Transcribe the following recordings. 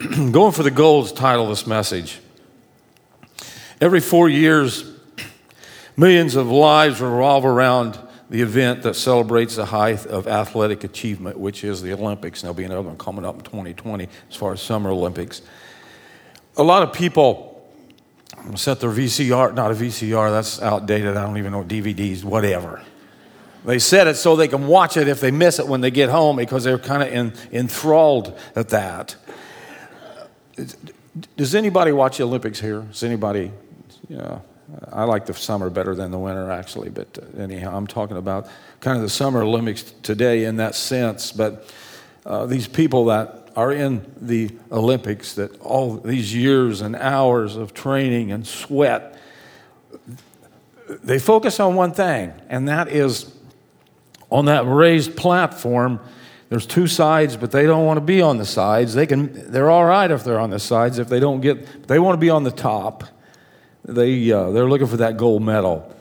Going for the gold title of this message. Every four years, millions of lives revolve around the event that celebrates the height of athletic achievement, which is the Olympics. And there'll be another one coming up in 2020 as far as Summer Olympics. A lot of people set their VCR, not a VCR, that's outdated. I don't even know DVDs, whatever. They set it so they can watch it if they miss it when they get home because they're kind of enthralled at that. Does anybody watch the Olympics here? Does anybody? Yeah, I like the summer better than the winter, actually. But uh, anyhow, I'm talking about kind of the Summer Olympics today in that sense. But uh, these people that are in the Olympics, that all these years and hours of training and sweat, they focus on one thing, and that is on that raised platform there's two sides, but they don't want to be on the sides. They can, they're all right if they're on the sides. If they don't get, they want to be on the top. They, uh, they're looking for that gold medal.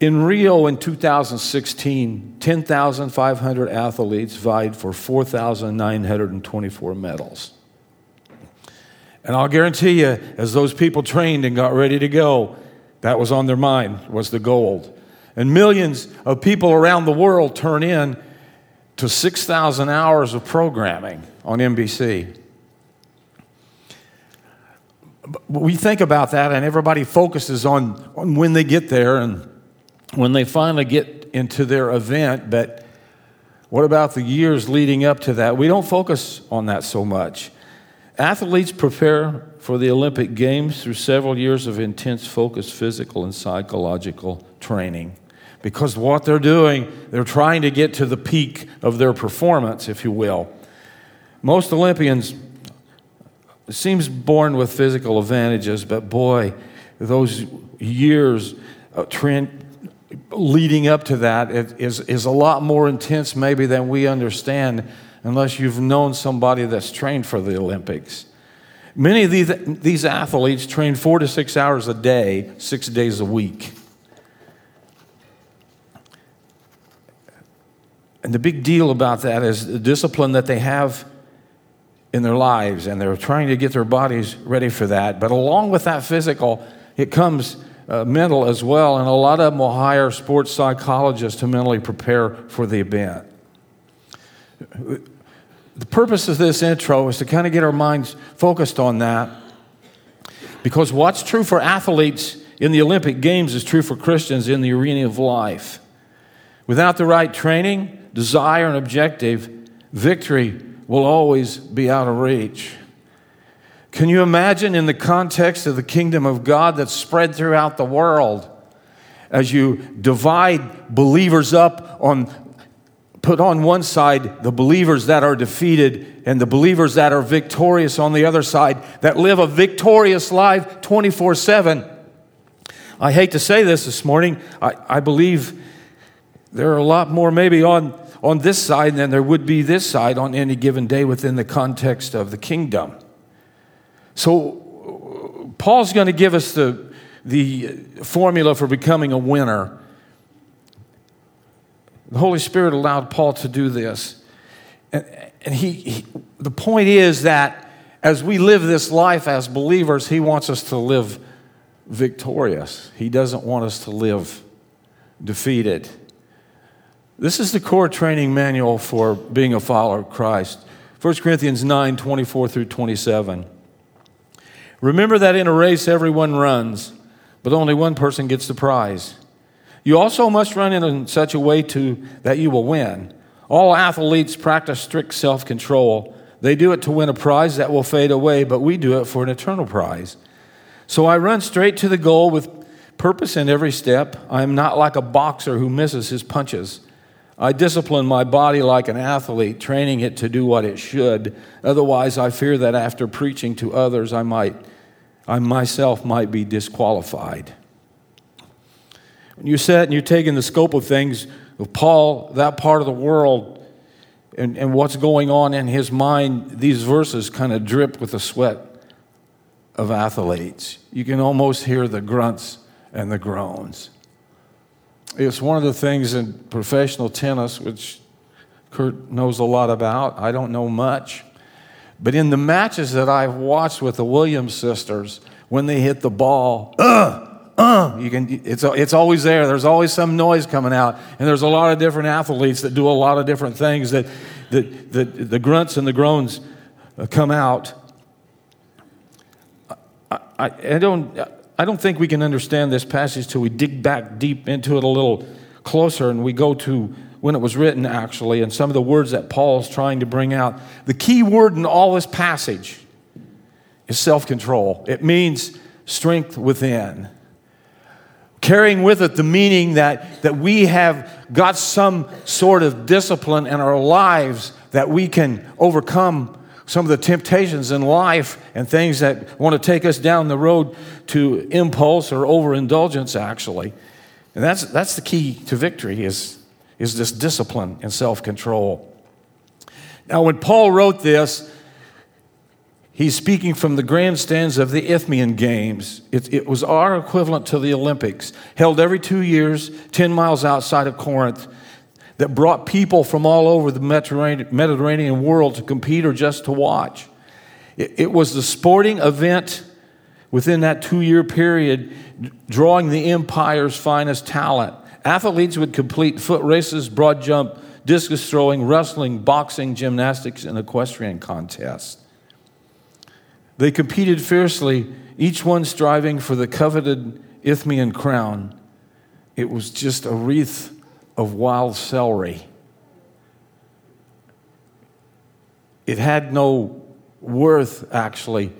In Rio in 2016, 10,500 athletes vied for 4,924 medals. And I'll guarantee you, as those people trained and got ready to go, that was on their mind, was the gold. And millions of people around the world turn in to 6,000 hours of programming on NBC. We think about that, and everybody focuses on, on when they get there and when they finally get into their event. But what about the years leading up to that? We don't focus on that so much. Athletes prepare for the Olympic Games through several years of intense, focused physical and psychological training because what they're doing, they're trying to get to the peak of their performance, if you will. Most Olympians seems born with physical advantages, but boy, those years uh, trend, leading up to that is, is a lot more intense maybe than we understand unless you've known somebody that's trained for the Olympics. Many of these, these athletes train four to six hours a day, six days a week. And the big deal about that is the discipline that they have in their lives, and they're trying to get their bodies ready for that. But along with that physical, it comes uh, mental as well, and a lot of them will hire sports psychologists to mentally prepare for the event. The purpose of this intro is to kind of get our minds focused on that because what's true for athletes in the Olympic Games is true for Christians in the arena of life. Without the right training, desire, and objective, victory will always be out of reach. Can you imagine in the context of the kingdom of God that's spread throughout the world, as you divide believers up on put on one side the believers that are defeated and the believers that are victorious on the other side that live a victorious life 24 7 i hate to say this this morning I, I believe there are a lot more maybe on on this side than there would be this side on any given day within the context of the kingdom. So, Paul's going to give us the, the formula for becoming a winner. The Holy Spirit allowed Paul to do this. And, and he, he, the point is that as we live this life as believers, he wants us to live victorious. He doesn't want us to live defeated. This is the core training manual for being a follower of Christ. 1 Corinthians 9 24 through 27. Remember that in a race everyone runs, but only one person gets the prize. You also must run in such a way to, that you will win. All athletes practice strict self control. They do it to win a prize that will fade away, but we do it for an eternal prize. So I run straight to the goal with purpose in every step. I am not like a boxer who misses his punches. I discipline my body like an athlete, training it to do what it should. Otherwise, I fear that after preaching to others, I might, I myself might be disqualified. When you sit and you take in the scope of things of Paul, that part of the world, and, and what's going on in his mind, these verses kind of drip with the sweat of athletes. You can almost hear the grunts and the groans. It's one of the things in professional tennis, which Kurt knows a lot about. I don't know much. But in the matches that I've watched with the Williams sisters, when they hit the ball, uh, uh, you can, it's, it's always there. There's always some noise coming out. And there's a lot of different athletes that do a lot of different things that, that, that the grunts and the groans uh, come out. I, I, I, don't, I don't think we can understand this passage till we dig back deep into it a little closer and we go to when it was written, actually, and some of the words that Paul's trying to bring out. The key word in all this passage is self control, it means strength within. Carrying with it the meaning that, that we have got some sort of discipline in our lives that we can overcome some of the temptations in life and things that want to take us down the road to impulse or overindulgence, actually. And that's, that's the key to victory is, is this discipline and self-control. Now, when Paul wrote this, he's speaking from the grandstands of the Isthmian Games. It, it was our equivalent to the Olympics, held every two years, 10 miles outside of Corinth, that brought people from all over the Mediterranean world to compete or just to watch. It, was the sporting event within that two year period, drawing the empire's finest talent. Athletes would complete foot races, broad jump, discus throwing, wrestling, boxing, gymnastics, and equestrian contests. They competed fiercely, each one striving for the coveted Isthmian crown. It was just a wreath of wild celery. It had no worth, actually,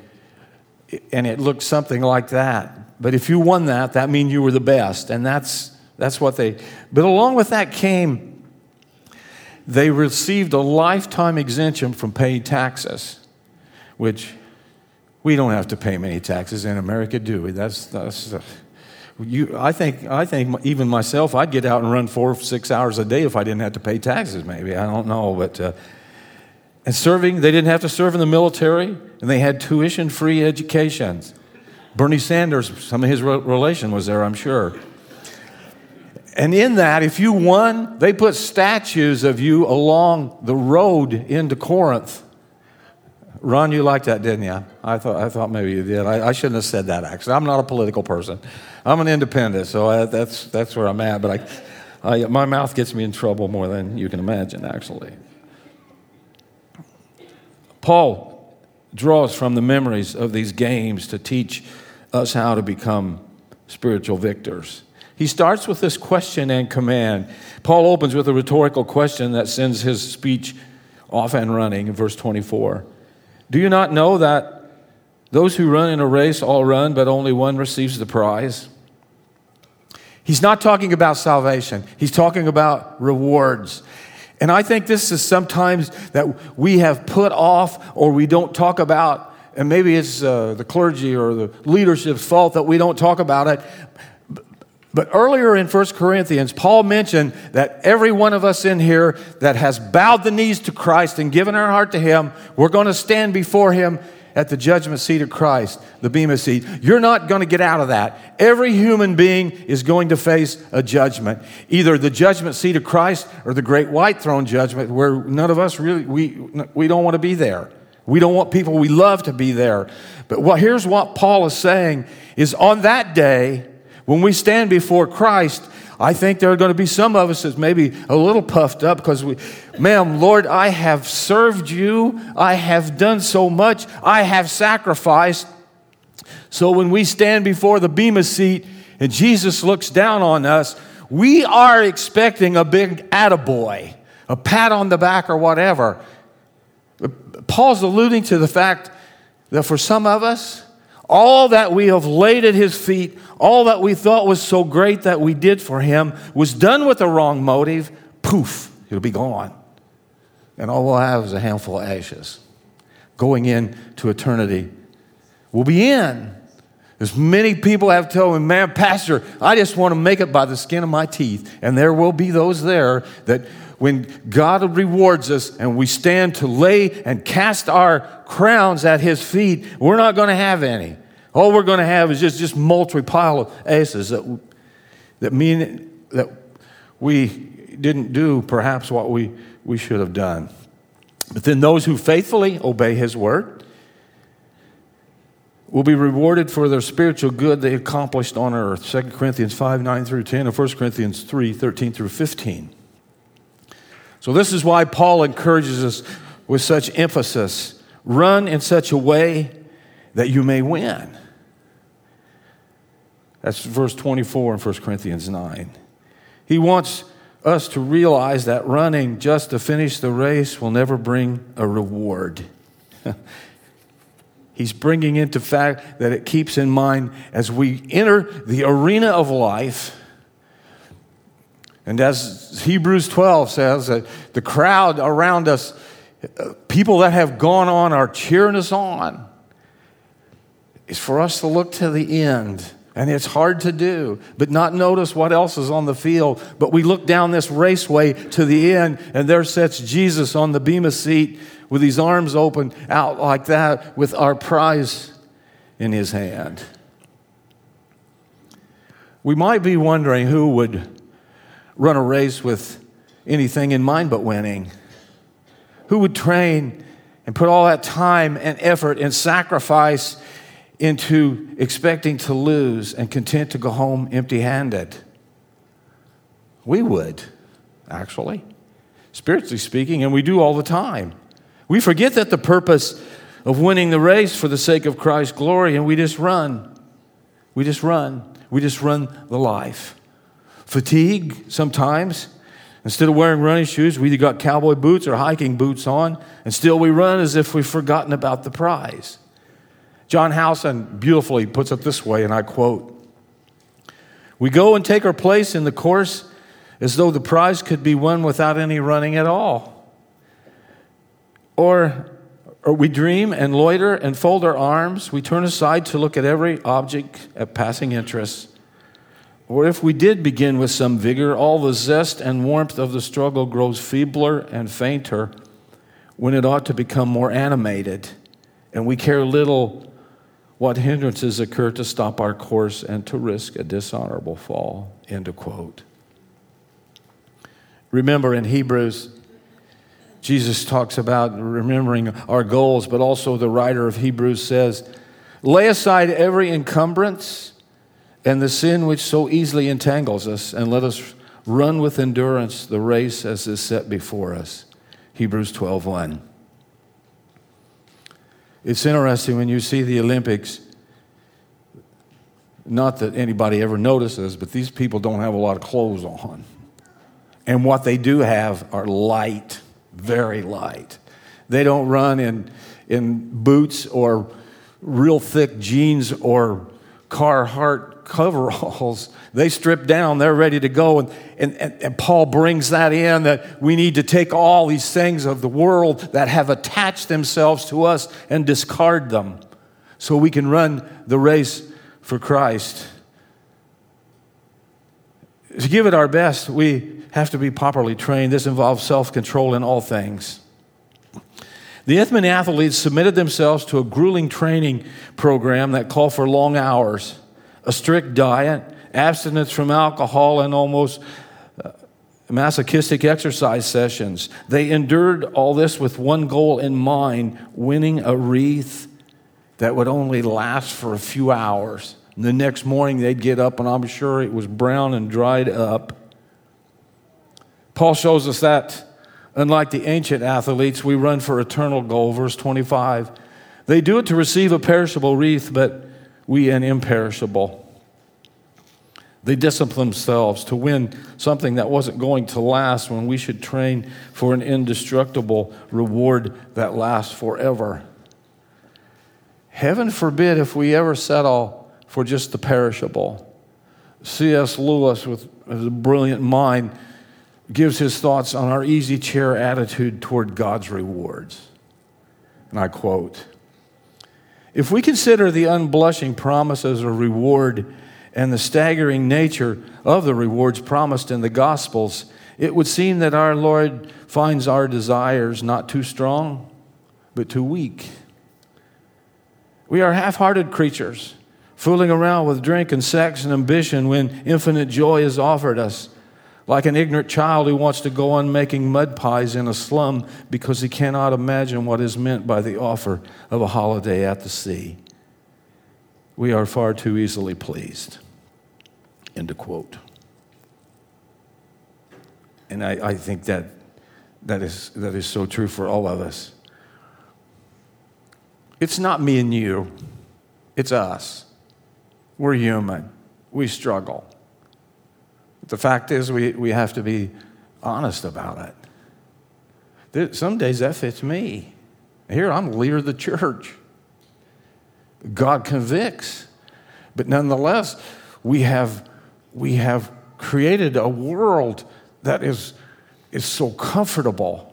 and it looked something like that. But if you won that, that means you were the best. And that's, that's what they. But along with that came, they received a lifetime exemption from paying taxes, which we don't have to pay many taxes in America, do we? That's, that's you, I, think, I think even myself, I'd get out and run four, or six hours a day if I didn't have to pay taxes, maybe. I don't know. But uh, and serving, they didn't have to serve in the military, and they had tuition free educations. Bernie Sanders, some of his relation was there, I'm sure. And in that, if you won, they put statues of you along the road into Corinth. Ron, you liked that, didn't you? I thought, I thought maybe you did. I, I shouldn't have said that, actually. I'm not a political person. I'm an independent, so I, that's, that's where I'm at. But I, I, my mouth gets me in trouble more than you can imagine, actually. Paul draws from the memories of these games to teach us how to become spiritual victors. He starts with this question and command. Paul opens with a rhetorical question that sends his speech off and running in verse 24. Do you not know that those who run in a race all run, but only one receives the prize? He's not talking about salvation, he's talking about rewards. And I think this is sometimes that we have put off or we don't talk about, and maybe it's uh, the clergy or the leadership's fault that we don't talk about it. But earlier in 1 Corinthians, Paul mentioned that every one of us in here that has bowed the knees to Christ and given our heart to Him, we're going to stand before Him at the judgment seat of Christ, the Bema seat. You're not going to get out of that. Every human being is going to face a judgment, either the judgment seat of Christ or the great white throne judgment, where none of us really we we don't want to be there. We don't want people we love to be there. But what, here's what Paul is saying is on that day when we stand before Christ, I think there are going to be some of us that's maybe a little puffed up because we, ma'am, Lord, I have served you. I have done so much. I have sacrificed. So when we stand before the Bema seat and Jesus looks down on us, we are expecting a big attaboy, a pat on the back or whatever. Paul's alluding to the fact that for some of us, all that we have laid at his feet, all that we thought was so great that we did for him, was done with the wrong motive. Poof, it'll be gone. And all we'll have is a handful of ashes. Going into eternity, we'll be in. As many people have told me, man, Pastor, I just want to make it by the skin of my teeth. And there will be those there that when God rewards us and we stand to lay and cast our crowns at his feet, we're not going to have any. All we're going to have is just just multi pile of aces that, that mean that we didn't do perhaps what we, we should have done. But then those who faithfully obey his word will be rewarded for their spiritual good they accomplished on earth. 2 Corinthians 5 9 through 10, and 1 Corinthians 3 13 through 15. So, this is why Paul encourages us with such emphasis run in such a way that you may win. That's verse 24 in 1 Corinthians 9. He wants us to realize that running just to finish the race will never bring a reward. He's bringing into fact that it keeps in mind as we enter the arena of life. And as Hebrews 12 says, that the crowd around us, uh, people that have gone on, are cheering us on. Is for us to look to the end and it's hard to do, but not notice what else is on the field. But we look down this raceway to the end, and there sits Jesus on the Bema seat with his arms open out like that, with our prize in his hand. We might be wondering who would run a race with anything in mind but winning. Who would train and put all that time and effort and sacrifice into expecting to lose and content to go home empty handed. We would, actually, spiritually speaking, and we do all the time. We forget that the purpose of winning the race for the sake of Christ's glory, and we just run. We just run. We just run the life. Fatigue sometimes. Instead of wearing running shoes, we either got cowboy boots or hiking boots on, and still we run as if we've forgotten about the prize. John Howson beautifully puts it this way, and I quote We go and take our place in the course as though the prize could be won without any running at all. Or, or we dream and loiter and fold our arms. We turn aside to look at every object at passing interest. Or if we did begin with some vigor, all the zest and warmth of the struggle grows feebler and fainter when it ought to become more animated, and we care little what hindrances occur to stop our course and to risk a dishonorable fall. End of quote. Remember in Hebrews, Jesus talks about remembering our goals, but also the writer of Hebrews says, Lay aside every encumbrance and the sin which so easily entangles us, and let us run with endurance the race as is set before us. Hebrews 12 1. It's interesting when you see the Olympics, not that anybody ever notices, but these people don't have a lot of clothes on. And what they do have are light, very light. They don't run in, in boots or real thick jeans or Carhartt coveralls. They strip down, they're ready to go. And, and, and, Paul brings that in that we need to take all these things of the world that have attached themselves to us and discard them so we can run the race for Christ. To give it our best, we have to be properly trained. This involves self control in all things. The Isthmian athletes submitted themselves to a grueling training program that called for long hours, a strict diet, abstinence from alcohol, and almost uh, masochistic exercise sessions. They endured all this with one goal in mind winning a wreath that would only last for a few hours. And the next morning they'd get up, and I'm sure it was brown and dried up. Paul shows us that, unlike the ancient athletes, we run for eternal goal. Verse 25. They do it to receive a perishable wreath, but we an imperishable. They discipline themselves to win something that wasn't going to last when we should train for an indestructible reward that lasts forever. Heaven forbid if we ever settle for just the perishable. C.S. Lewis, with a brilliant mind, gives his thoughts on our easy chair attitude toward God's rewards. And I quote If we consider the unblushing promises of reward and the staggering nature of the rewards promised in the Gospels, it would seem that our Lord finds our desires not too strong, but too weak. We are half hearted creatures, fooling around with drink and sex and ambition when infinite joy is offered us. Like an ignorant child who wants to go on making mud pies in a slum because he cannot imagine what is meant by the offer of a holiday at the sea. We are far too easily pleased. End of quote. And I, I think that, that, is, that is so true for all of us. It's not me and you, it's us. We're human, we struggle. The fact is, we, we have to be honest about it. There, some days that fits me. Here, I'm leader of the church. God convicts. But nonetheless, we have, we have created a world that is, is so comfortable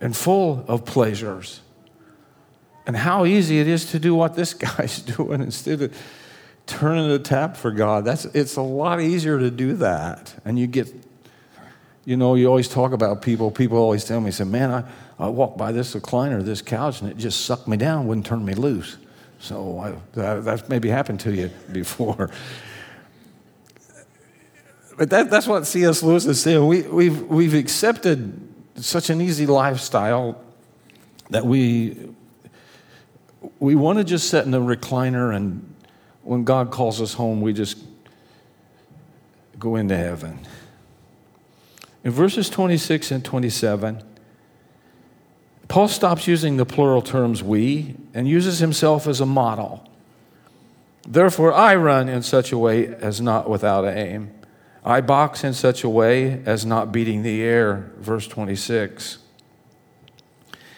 and full of pleasures. And how easy it is to do what this guy's doing instead of turning the tap for God. That's, it's a lot easier to do that. And you get, you know, you always talk about people. People always tell me, say, man, I, I walked by this recliner, this couch, and it just sucked me down, wouldn't turn me loose. So I, that, that's maybe happened to you before. But that, that's what C.S. Lewis is saying. We, we've, we've accepted such an easy lifestyle that we, we want to just sit in a recliner and when God calls us home, we just go into heaven. In verses 26 and 27, Paul stops using the plural terms we and uses himself as a model. Therefore, I run in such a way as not without aim. I box in such a way as not beating the air. Verse 26.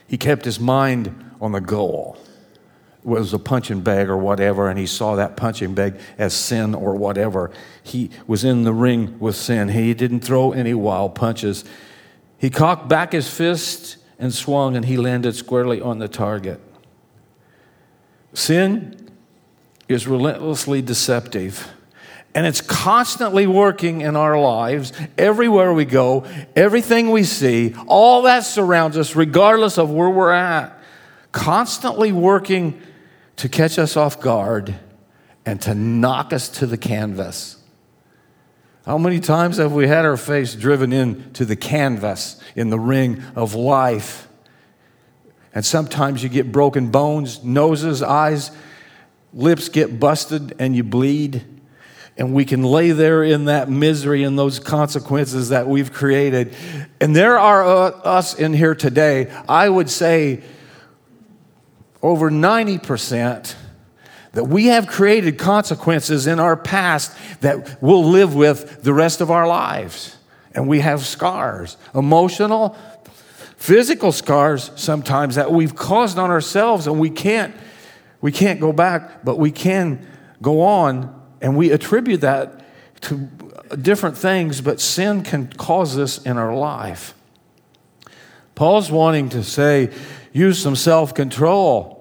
He kept his mind on the goal was a punching bag or whatever, and he saw that punching bag as sin or whatever. He was in the ring with sin. He didn't throw any wild punches. He cocked back his fist and swung, and he landed squarely on the target. Sin is relentlessly deceptive. And it's constantly working in our lives, everywhere we go, everything we see, all that surrounds us, regardless of where we're at. Constantly working to catch us off guard and to knock us to the canvas. How many times have we had our face driven into the canvas in the ring of life? And sometimes you get broken bones, noses, eyes, lips get busted, and you bleed. And we can lay there in that misery and those consequences that we've created. And there are uh, us in here today, I would say over 90%, that we have created consequences in our past that we'll live with the rest of our lives. And we have scars, emotional, physical scars sometimes that we've caused on ourselves and we can't we can't go back, but we can go on and we attribute that to different things, but sin can cause this in our life. Paul's wanting to say, use some self control.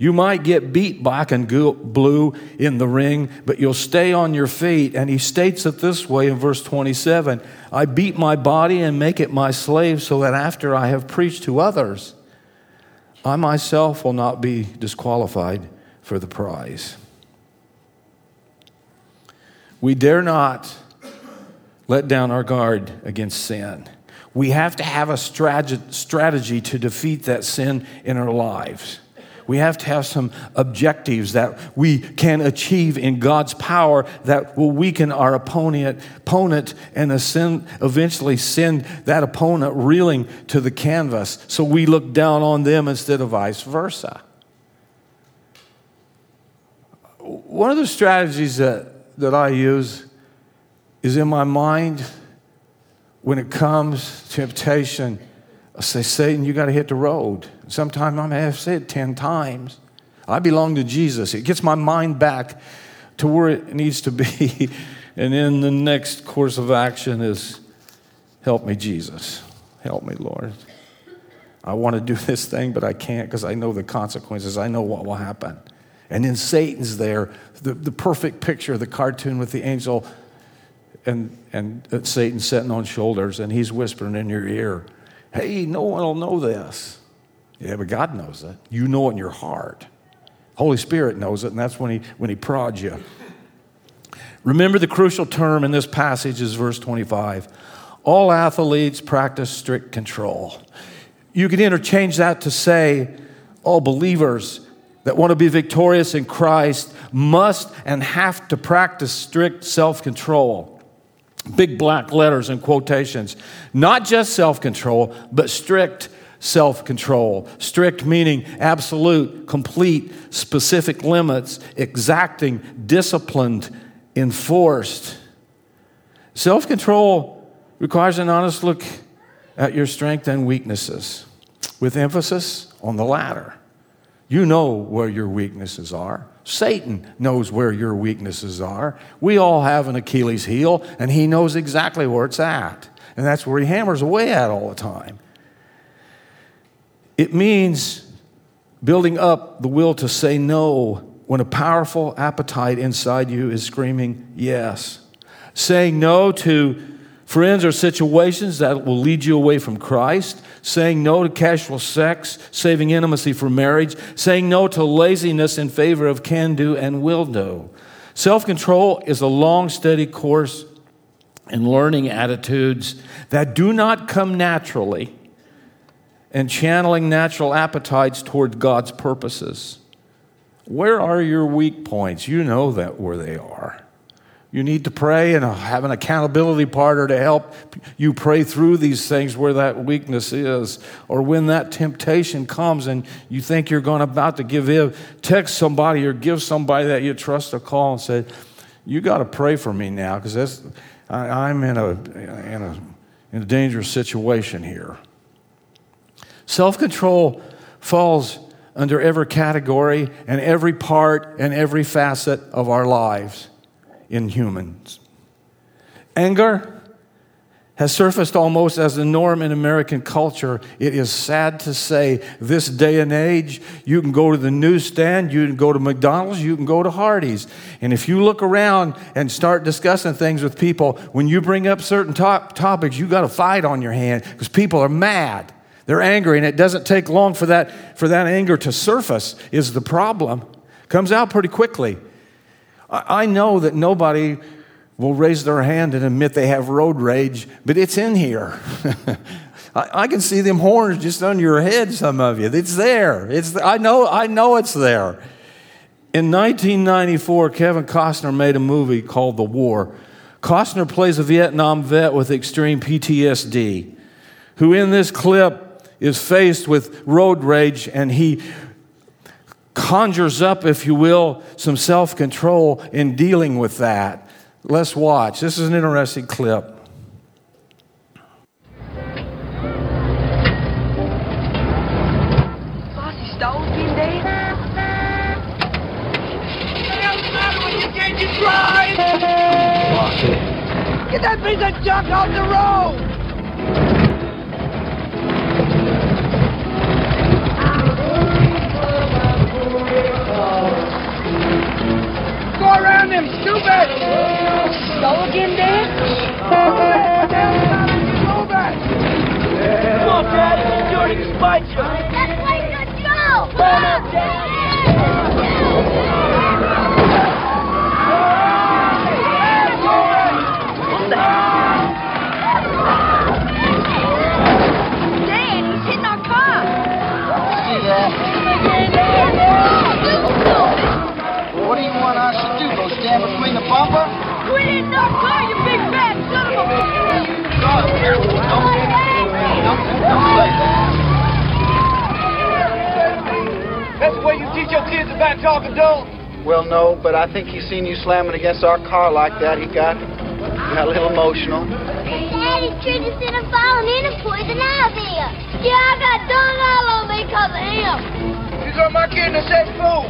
You might get beat black and blue in the ring, but you'll stay on your feet. And he states it this way in verse 27 I beat my body and make it my slave, so that after I have preached to others, I myself will not be disqualified for the prize. We dare not let down our guard against sin. We have to have a strategy to defeat that sin in our lives. We have to have some objectives that we can achieve in God's power that will weaken our opponent, opponent and ascend, eventually send that opponent reeling to the canvas so we look down on them instead of vice versa. One of the strategies that, that I use is in my mind when it comes to temptation I say, Satan, you got to hit the road. Sometimes I may have said 10 times. I belong to Jesus. It gets my mind back to where it needs to be. and then the next course of action is help me, Jesus. Help me, Lord. I want to do this thing, but I can't because I know the consequences. I know what will happen. And then Satan's there, the, the perfect picture, the cartoon with the angel and, and uh, Satan sitting on shoulders, and he's whispering in your ear Hey, no one will know this. Yeah, but God knows it. You know it in your heart. Holy Spirit knows it, and that's when He when He prods you. Remember the crucial term in this passage is verse 25. All athletes practice strict control. You can interchange that to say all believers that want to be victorious in Christ must and have to practice strict self control. Big black letters and quotations. Not just self control, but strict self control. Strict meaning absolute, complete, specific limits, exacting, disciplined, enforced. Self control requires an honest look at your strengths and weaknesses, with emphasis on the latter. You know where your weaknesses are. Satan knows where your weaknesses are. We all have an Achilles heel, and he knows exactly where it's at. And that's where he hammers away at all the time. It means building up the will to say no when a powerful appetite inside you is screaming yes. Saying no to friends or situations that will lead you away from Christ saying no to casual sex, saving intimacy for marriage, saying no to laziness in favor of can do and will do. Self control is a long, steady course in learning attitudes that do not come naturally and channeling natural appetites toward God's purposes. Where are your weak points? You know that where they are. You need to pray and have an accountability partner to help you pray through these things where that weakness is. Or when that temptation comes and you think you're going about to give in, text somebody or give somebody that you trust a call and say, You got to pray for me now because I'm in a, in, a, in a dangerous situation here. Self control falls under every category and every part and every facet of our lives in humans. Anger has surfaced almost as the norm in American culture. It is sad to say, this day and age, you can go to the newsstand, you can go to McDonald's, you can go to Hardee's. And if you look around and start discussing things with people, when you bring up certain to- topics, you got a fight on your hand because people are mad. They're angry, and it doesn't take long for that, for that anger to surface, is the problem. Comes out pretty quickly. I know that nobody will raise their hand and admit they have road rage, but it's in here. I, can see them horns just under your head, some of you. It's there. It's, I, know, I know it's there. In 1994, Kevin Costner made a movie called The War. Costner plays a Vietnam vet with extreme PTSD, who in this clip is faced with road rage and he conjures up, if you will, some self control in dealing with that. Let's watch. This is an interesting clip. Get that piece of junk off the road! Around them, stupid! Go again, Dad? What the hell Move it! Come on, Jordy to spite you. That's way to go! Bumper? Quit hitting our car, you big fat son of a... God, careful. Don't, don't, don't say that. That's the way you teach your kids about talking dope? Well, no, but I think he seen you slamming against our car like that. He got, got a little emotional. Daddy treated us in a falling in and poison ivy. Yeah, I got dung all on me because of him. You got my kid in a sex fool.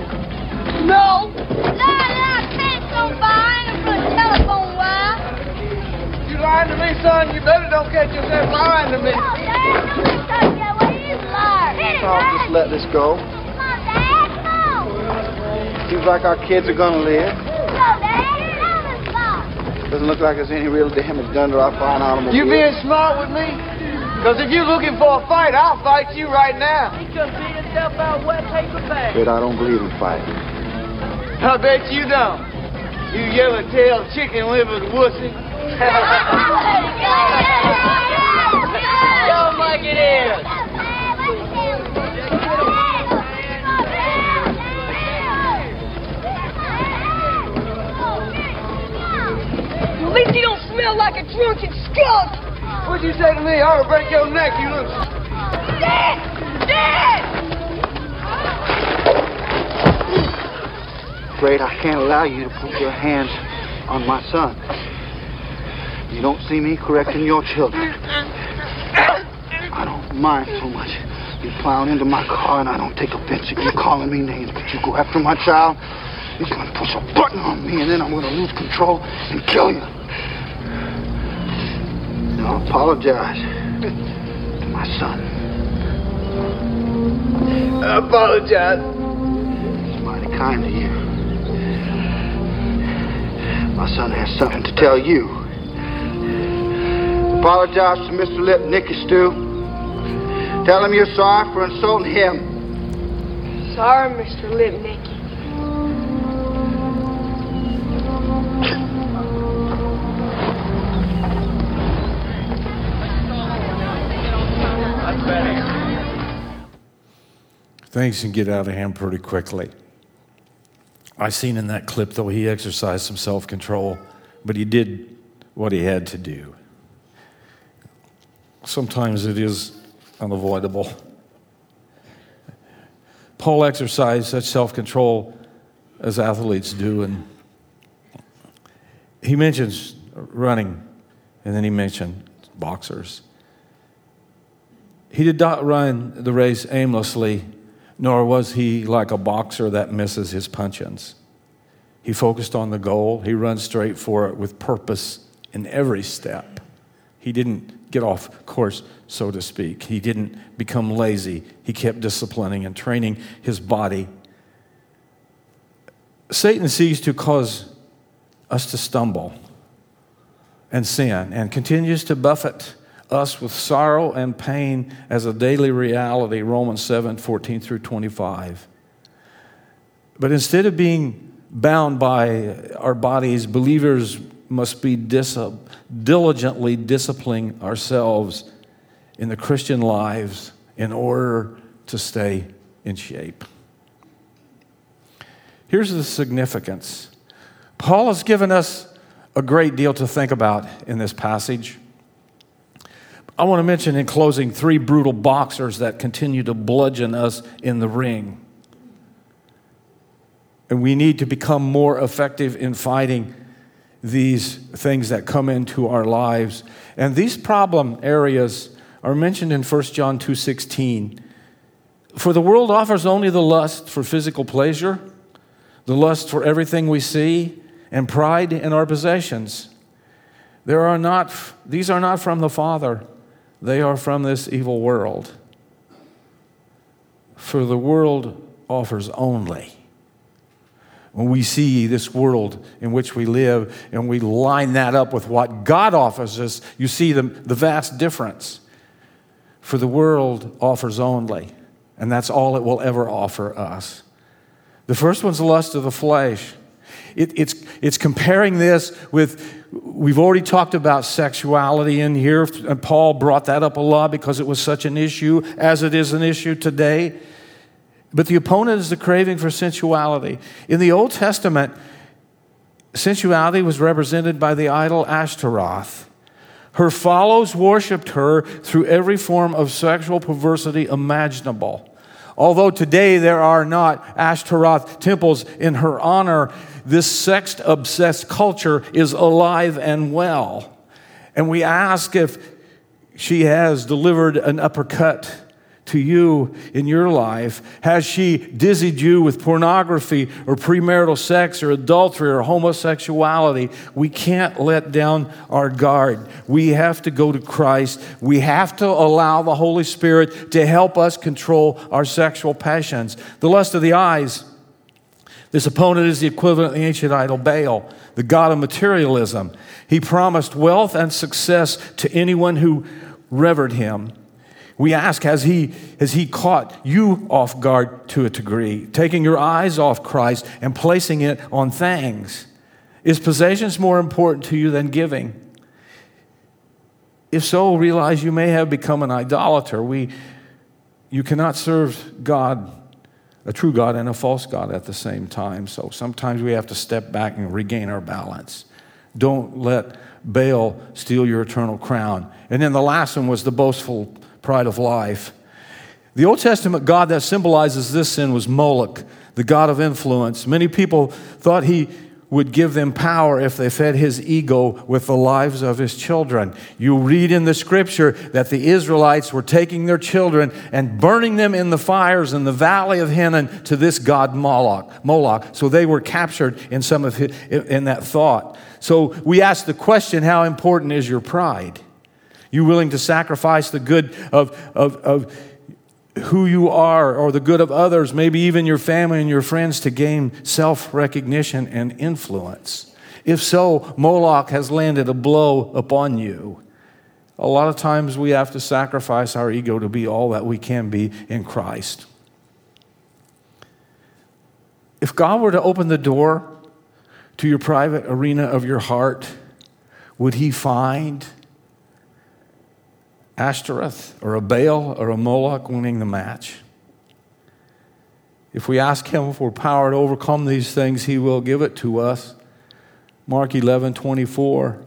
No. Lie, lie, pants on fire and put a telephone wire. You lying to me, son? You better don't catch yourself lying to me. Oh, Dad, don't that way. He's a liar. I'll just let this go. Come on, Dad, come on. Seems like our kids are gonna live. Go, Dad. Tell us stop. Doesn't look like there's any real damage done to our fine automobile. You being smart with me? Because if you're looking for a fight, I'll fight you right now. He could beat himself out wet paper bag. But I don't believe in fighting. I bet you don't. You yellow-tailed chicken-livered wussy. Show 'em like it is. At least you don't smell like a drunken skunk. What'd you say to me? I will break your neck, you little... Dad! Dad! Afraid I can't allow you to put your hands on my son. You don't see me correcting your children. I don't mind so much you plowing into my car, and I don't take offense at you calling me names, but you go after my child, you're going to push a button on me, and then I'm going to lose control and kill you. Now apologize to my son. I apologize. It's mighty kind of you. My son has something to tell you. Apologize to Mr. Lipnicki, Stu. Tell him you're sorry for insulting him. Sorry, Mr. Lipnicki. Things can get out of hand pretty quickly. I seen in that clip, though, he exercised some self control, but he did what he had to do. Sometimes it is unavoidable. Paul exercised such self control as athletes do, and he mentions running, and then he mentioned boxers. He did not run the race aimlessly, nor was he like a boxer that misses his punch-ins. He focused on the goal. He runs straight for it with purpose in every step. He didn't get off course, so to speak. He didn't become lazy. He kept disciplining and training his body. Satan seeks to cause us to stumble and sin and continues to buffet us with sorrow and pain as a daily reality, Romans 7 14 through 25. But instead of being bound by our bodies, believers must be dis- diligently disciplining ourselves in the Christian lives in order to stay in shape. Here's the significance Paul has given us a great deal to think about in this passage. I want to mention in closing three brutal boxers that continue to bludgeon us in the ring. And we need to become more effective in fighting these things that come into our lives. And these problem areas are mentioned in 1 John 2:16. For the world offers only the lust for physical pleasure, the lust for everything we see, and pride in our possessions. There are not, these are not from the Father, they are from this evil world. For the world offers only. When we see this world in which we live and we line that up with what God offers us, you see the, the vast difference. For the world offers only, and that's all it will ever offer us. The first one's lust of the flesh. It, it's, it's comparing this with, we've already talked about sexuality in here, and Paul brought that up a lot because it was such an issue, as it is an issue today. But the opponent is the craving for sensuality. In the Old Testament, sensuality was represented by the idol Ashtaroth. Her followers worshiped her through every form of sexual perversity imaginable. Although today there are not Ashtaroth temples in her honor, this sex obsessed culture is alive and well. And we ask if she has delivered an uppercut to you in your life? Has she dizzied you with pornography or premarital sex or adultery or homosexuality? We can't let down our guard. We have to go to Christ. We have to allow the Holy Spirit to help us control our sexual passions. The lust of the eyes. This opponent is the equivalent of the ancient idol Baal, the god of materialism. He promised wealth and success to anyone who revered him. We ask, has he, has he caught you off guard to a degree, taking your eyes off Christ and placing it on things? Is possessions more important to you than giving? If so, realize you may have become an idolater. We, you cannot serve God, a true God, and a false God at the same time. So sometimes we have to step back and regain our balance. Don't let Baal steal your eternal crown. And then the last one was the boastful pride of life. The Old Testament God that symbolizes this sin was Moloch, the god of influence. Many people thought he would give them power if they fed his ego with the lives of his children. You read in the scripture that the Israelites were taking their children and burning them in the fires in the valley of Hinnom to this god Moloch. Moloch. So they were captured in some of his, in that thought. So we ask the question, how important is your pride? You willing to sacrifice the good of, of, of who you are or the good of others, maybe even your family and your friends, to gain self recognition and influence? If so, Moloch has landed a blow upon you. A lot of times we have to sacrifice our ego to be all that we can be in Christ. If God were to open the door to your private arena of your heart, would He find Ashtoreth or a Baal or a Moloch winning the match. If we ask Him for power to overcome these things, He will give it to us. Mark 11 24.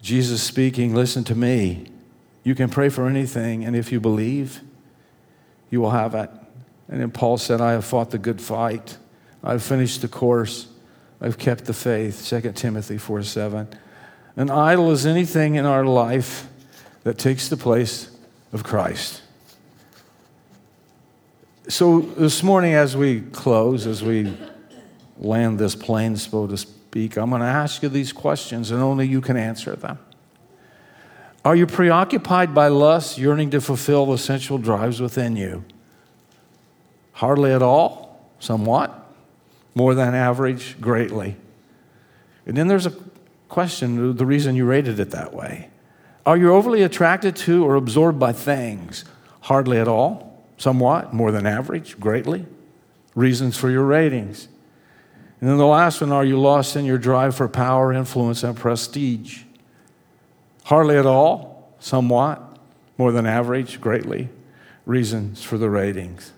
Jesus speaking, listen to me. You can pray for anything, and if you believe, you will have it. And then Paul said, I have fought the good fight. I've finished the course. I've kept the faith. 2 Timothy 4 7. An idol is anything in our life that takes the place of Christ. So, this morning, as we close, as we land this plane, so to speak, I'm going to ask you these questions, and only you can answer them. Are you preoccupied by lust, yearning to fulfill the sensual drives within you? Hardly at all, somewhat, more than average, greatly. And then there's a question the reason you rated it that way. Are you overly attracted to or absorbed by things? Hardly at all, somewhat, more than average, greatly. Reasons for your ratings. And then the last one are you lost in your drive for power, influence, and prestige? Hardly at all, somewhat, more than average, greatly. Reasons for the ratings.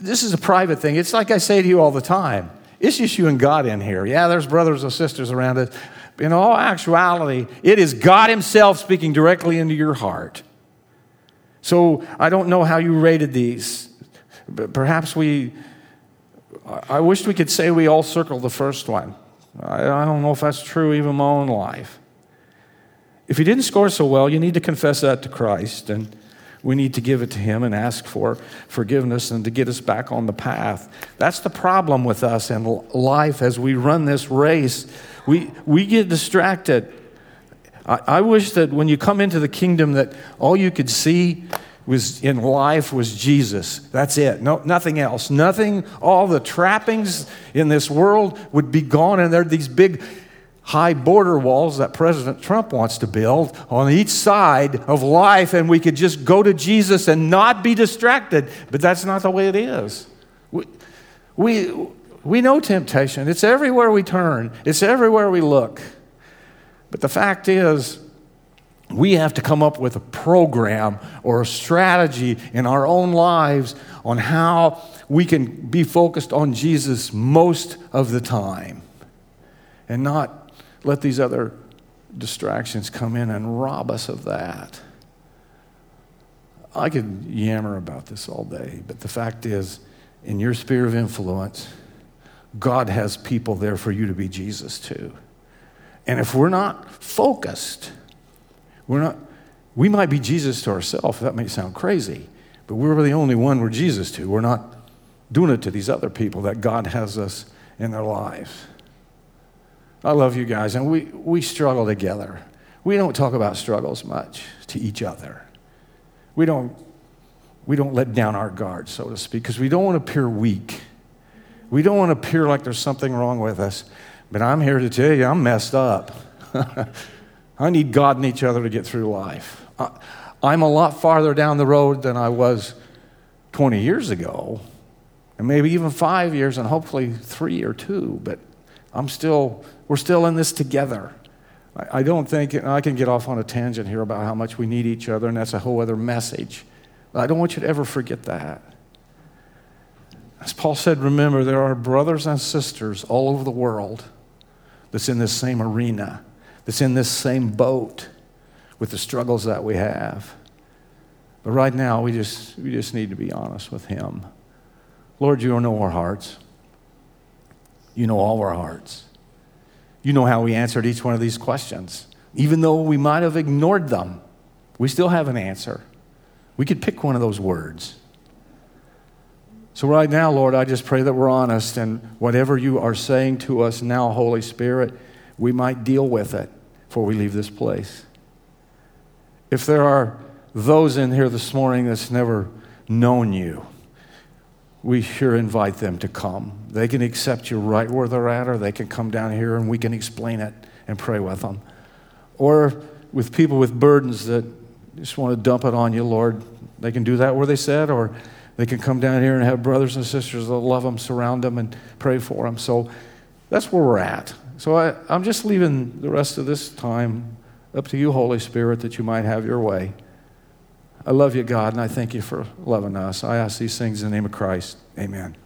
This is a private thing. It's like I say to you all the time. It's just you and God in here. Yeah, there's brothers or sisters around us, in all actuality, it is God Himself speaking directly into your heart. So I don't know how you rated these. But perhaps we, I wish we could say we all circled the first one. I, don't know if that's true even my own life. If you didn't score so well, you need to confess that to Christ, and we need to give it to Him and ask for forgiveness and to get us back on the path. That's the problem with us in life as we run this race we, we get distracted. I, I wish that when you come into the kingdom that all you could see was in life was Jesus. That's it. No, nothing else. Nothing, all the trappings in this world would be gone, and there are these big high border walls that President Trump wants to build on each side of life, and we could just go to Jesus and not be distracted. But that's not the way it is. We, we, we know temptation, it's everywhere we turn, it's everywhere we look. But the fact is, we have to come up with a program or a strategy in our own lives on how we can be focused on Jesus most of the time and not let these other distractions come in and rob us of that. I could yammer about this all day, but the fact is, in your sphere of influence, God has people there for you to be Jesus too. And if we're not focused, we're not, we might be Jesus to ourselves. That may sound crazy, but we're the only one we're Jesus to. We're not doing it to these other people that God has us in their lives. I love you guys, and we, we struggle together. We don't talk about struggles much to each other. We don't, we don't let down our guard, so to speak, because we don't want to appear weak. We don't want to appear like there's something wrong with us. But I'm here to tell you, I'm messed up. I need God and each other to get through life. I'm a lot farther down the road than I was 20 years ago. and maybe even five years, and hopefully three or two, but I'm still, we're still in this together. I, don't think, I can get off on a tangent here about how much we need each other, and that's a whole other message. But I don't want you to ever forget that. As Paul said, remember, there are brothers and sisters all over the world that's in this same arena, that's in this same boat with the struggles that we have. But right now, we just, we just need to be honest with Him. Lord, you know our hearts. You know all our hearts. You know how we answered each one of these questions. Even though we might have ignored them, we still have an answer. We could pick one of those words. So, right now, Lord, I just pray that we're honest and whatever you are saying to us now, Holy Spirit, we might deal with it before we leave this place. If there are those in here this morning that's never known you, we sure invite them to come. They can accept you right where they're at, or they can come down here and we can explain it and pray with them. Or with people with burdens that just want to dump it on you, Lord, they can do that where they said, or they can come down here and have brothers and sisters that love them, surround them, and pray for them. So that's where we're at. So I, I'm just leaving the rest of this time up to you, Holy Spirit, that you might have your way. I love you, God, and I thank you for loving us. I ask these things in the name of Christ. Amen.